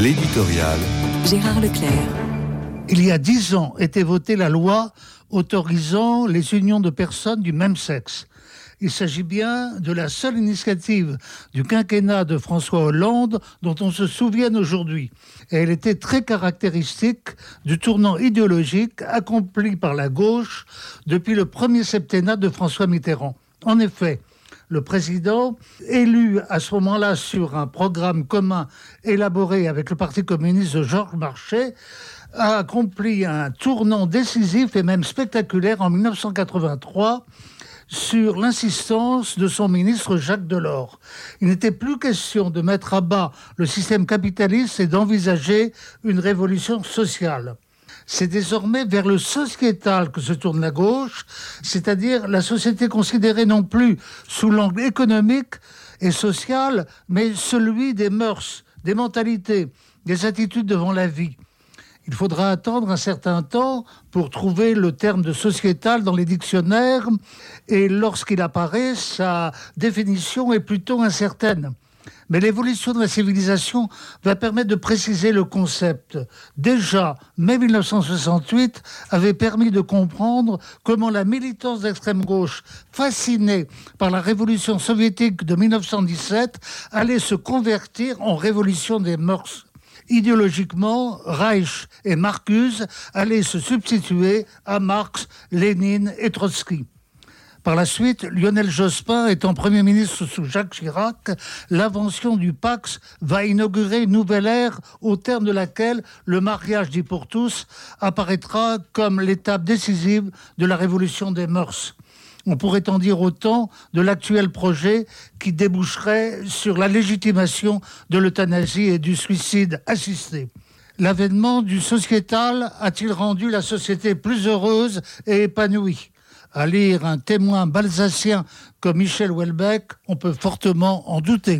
L'éditorial. Gérard Leclerc. Il y a dix ans était votée la loi autorisant les unions de personnes du même sexe. Il s'agit bien de la seule initiative du quinquennat de François Hollande dont on se souvient aujourd'hui. Et elle était très caractéristique du tournant idéologique accompli par la gauche depuis le premier septennat de François Mitterrand. En effet, le président, élu à ce moment-là sur un programme commun élaboré avec le Parti communiste de Georges Marchais, a accompli un tournant décisif et même spectaculaire en 1983 sur l'insistance de son ministre Jacques Delors. Il n'était plus question de mettre à bas le système capitaliste et d'envisager une révolution sociale. C'est désormais vers le sociétal que se tourne la gauche, c'est-à-dire la société considérée non plus sous l'angle économique et social, mais celui des mœurs, des mentalités, des attitudes devant la vie. Il faudra attendre un certain temps pour trouver le terme de sociétal dans les dictionnaires et lorsqu'il apparaît, sa définition est plutôt incertaine. Mais l'évolution de la civilisation va permettre de préciser le concept. Déjà, mai 1968 avait permis de comprendre comment la militance d'extrême gauche, fascinée par la révolution soviétique de 1917, allait se convertir en révolution des mœurs idéologiquement, Reich et Marcuse allaient se substituer à Marx, Lénine et Trotsky. Par la suite, Lionel Jospin étant Premier ministre sous Jacques Chirac, l'invention du Pax va inaugurer une nouvelle ère au terme de laquelle le mariage dit pour tous apparaîtra comme l'étape décisive de la révolution des mœurs. On pourrait en dire autant de l'actuel projet qui déboucherait sur la légitimation de l'euthanasie et du suicide assisté. L'avènement du sociétal a-t-il rendu la société plus heureuse et épanouie? À lire un témoin balsacien comme Michel Houellebecq, on peut fortement en douter.